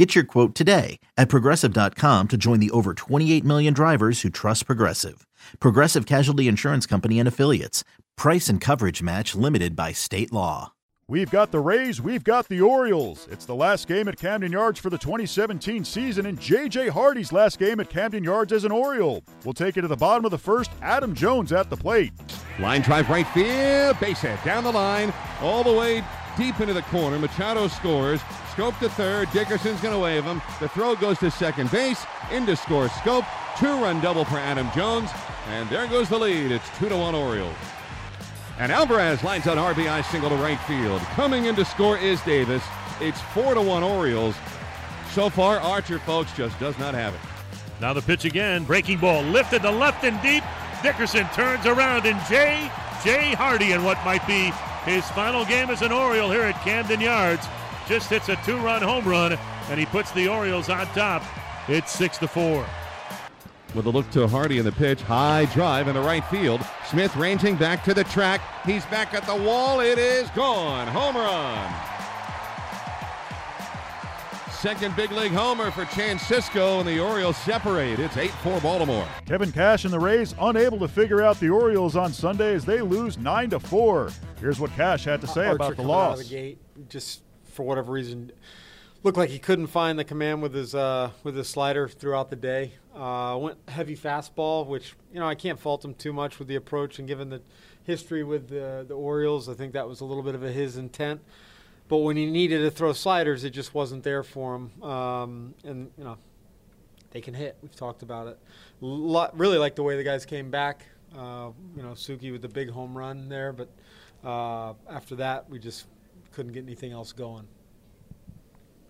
Get your quote today at progressive.com to join the over 28 million drivers who trust Progressive. Progressive Casualty Insurance Company and Affiliates. Price and coverage match limited by state law. We've got the Rays, we've got the Orioles. It's the last game at Camden Yards for the 2017 season, and J.J. Hardy's last game at Camden Yards as an Oriole. We'll take it to the bottom of the first. Adam Jones at the plate. Line drive right field, base hit down the line, all the way deep into the corner. Machado scores. Schoop to third. Dickerson's going to wave him. The throw goes to second base. Into score Schoop. Two run double for Adam Jones. And there goes the lead. It's 2 to 1 Orioles. And Alvarez lines on RBI single to right field. Coming in to score is Davis. It's 4 to 1 Orioles. So far, Archer, folks, just does not have it. Now the pitch again. Breaking ball lifted to left and deep. Dickerson turns around and Jay, Jay Hardy in what might be his final game as an Oriole here at Camden Yards. Just hits a two run home run and he puts the Orioles on top. It's 6 to 4 with a look to Hardy in the pitch. High drive in the right field. Smith ranging back to the track. He's back at the wall. It is gone. Home run. Second big league homer for Chance Sisco, and the Orioles separate. It's 8 4 Baltimore. Kevin Cash and the Rays unable to figure out the Orioles on Sunday as they lose 9 to 4. Here's what Cash had to say Archer about the loss. Out of the gate, just for whatever reason, looked like he couldn't find the command with his uh, with his slider throughout the day. Uh, went heavy fastball, which you know I can't fault him too much with the approach, and given the history with the the Orioles, I think that was a little bit of a, his intent. But when he needed to throw sliders, it just wasn't there for him. Um, and you know, they can hit. We've talked about it. Really like the way the guys came back. Uh, you know, Sucre with the big home run there, but uh, after that, we just couldn't get anything else going.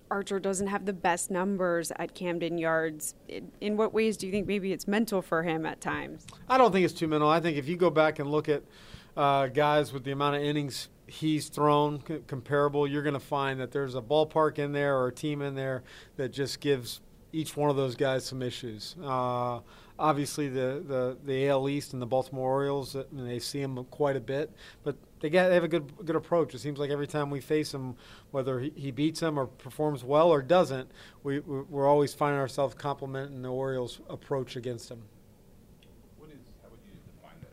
Archer doesn't have the best numbers at Camden Yards. In, in, what ways do you think maybe it's mental for him at times? I don't think it's too mental. I think if you go back and look at uh, guys with the amount of innings he's thrown c- comparable, you're going to find that there's a ballpark in there or a team in there that just gives each one of those guys some issues. Uh, obviously, the, the, the AL East and the Baltimore Orioles, I mean, they see him quite a bit, but they, get, they have a good good approach. It seems like every time we face him, whether he, he beats them or performs well or doesn't, we, we're always finding ourselves complimenting the Orioles' approach against him. What is how would you define that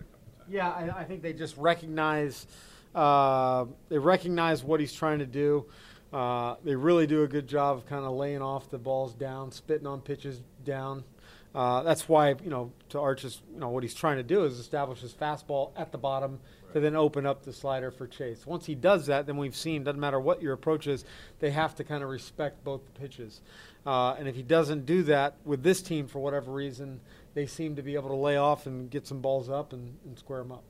approach? Yeah, I, I, think they just recognize uh, they recognize what he's trying to do. Uh, they really do a good job of kind of laying off the balls down, spitting on pitches down. Uh, that's why you know to Arch's you know what he's trying to do is establish his fastball at the bottom right. to then open up the slider for Chase. Once he does that, then we've seen doesn't matter what your approach is, they have to kind of respect both pitches. Uh, and if he doesn't do that with this team for whatever reason, they seem to be able to lay off and get some balls up and, and square them up.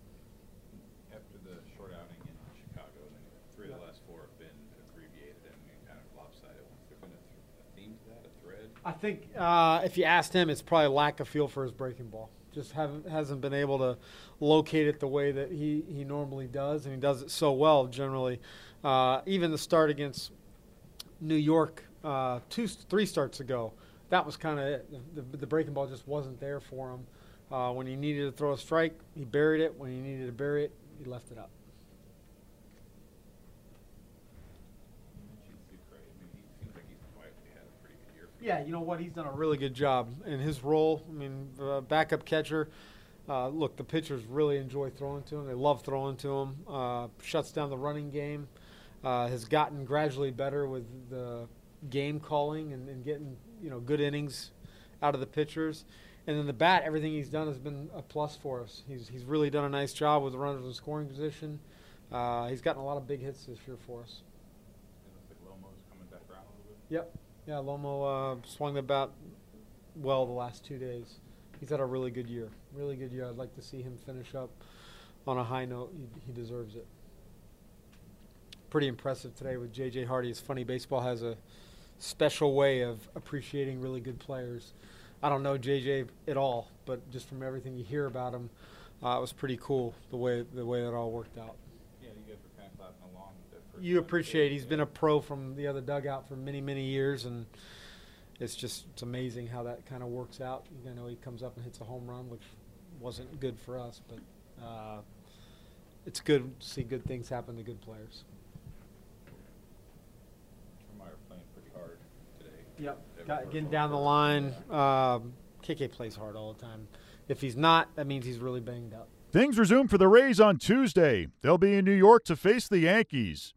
After the short outing in Chicago, three of the last four have been abbreviated and kind of lopsided. Has there been a, th- a theme to that, a thread? I think uh, if you asked him, it's probably lack of feel for his breaking ball. Just haven't hasn't been able to locate it the way that he, he normally does, and he does it so well generally. Uh, even the start against New York uh, two three starts ago, that was kind of it. The, the, the, breaking ball just wasn't there for him. Uh, when he needed to throw a strike, he buried it. When he needed to bury it, he left it up. Yeah, you know what? He's done a really good job in his role. I mean, uh, backup catcher. Uh, look, the pitchers really enjoy throwing to him. They love throwing to him. Uh, shuts down the running game. Uh, has gotten gradually better with the game calling and, and, getting you know good innings out of the pitchers. And then the bat, everything he's done has been a plus for us. He's he's really done a nice job with the runners in scoring position. Uh, he's gotten a lot of big hits this year for us. It looks like Lomo's coming back around a little bit. Yep. Yeah, Lomo uh, swung the bat well the last two days. He's had a really good year. Really good year. I'd like to see him finish up on a high note. He, he deserves it. Pretty impressive today with J.J. Hardy. It's funny, baseball has a special way of appreciating really good players. I don't know JJ at all, but just from everything you hear about him, uh, it was pretty cool the way the way that all worked out. Yeah, you guys were kind of clapping along. You appreciate he's been a pro from the other dugout for many many years, and it's just it's amazing how that kind of works out. You know, he comes up and hits a home run, which wasn't good for us, but uh, it's good to see good things happen to good players. Meyer playing pretty hard today. Yep. Got, getting down the line. Um, KK plays hard all the time. If he's not, that means he's really banged up. Things resume for the Rays on Tuesday. They'll be in New York to face the Yankees.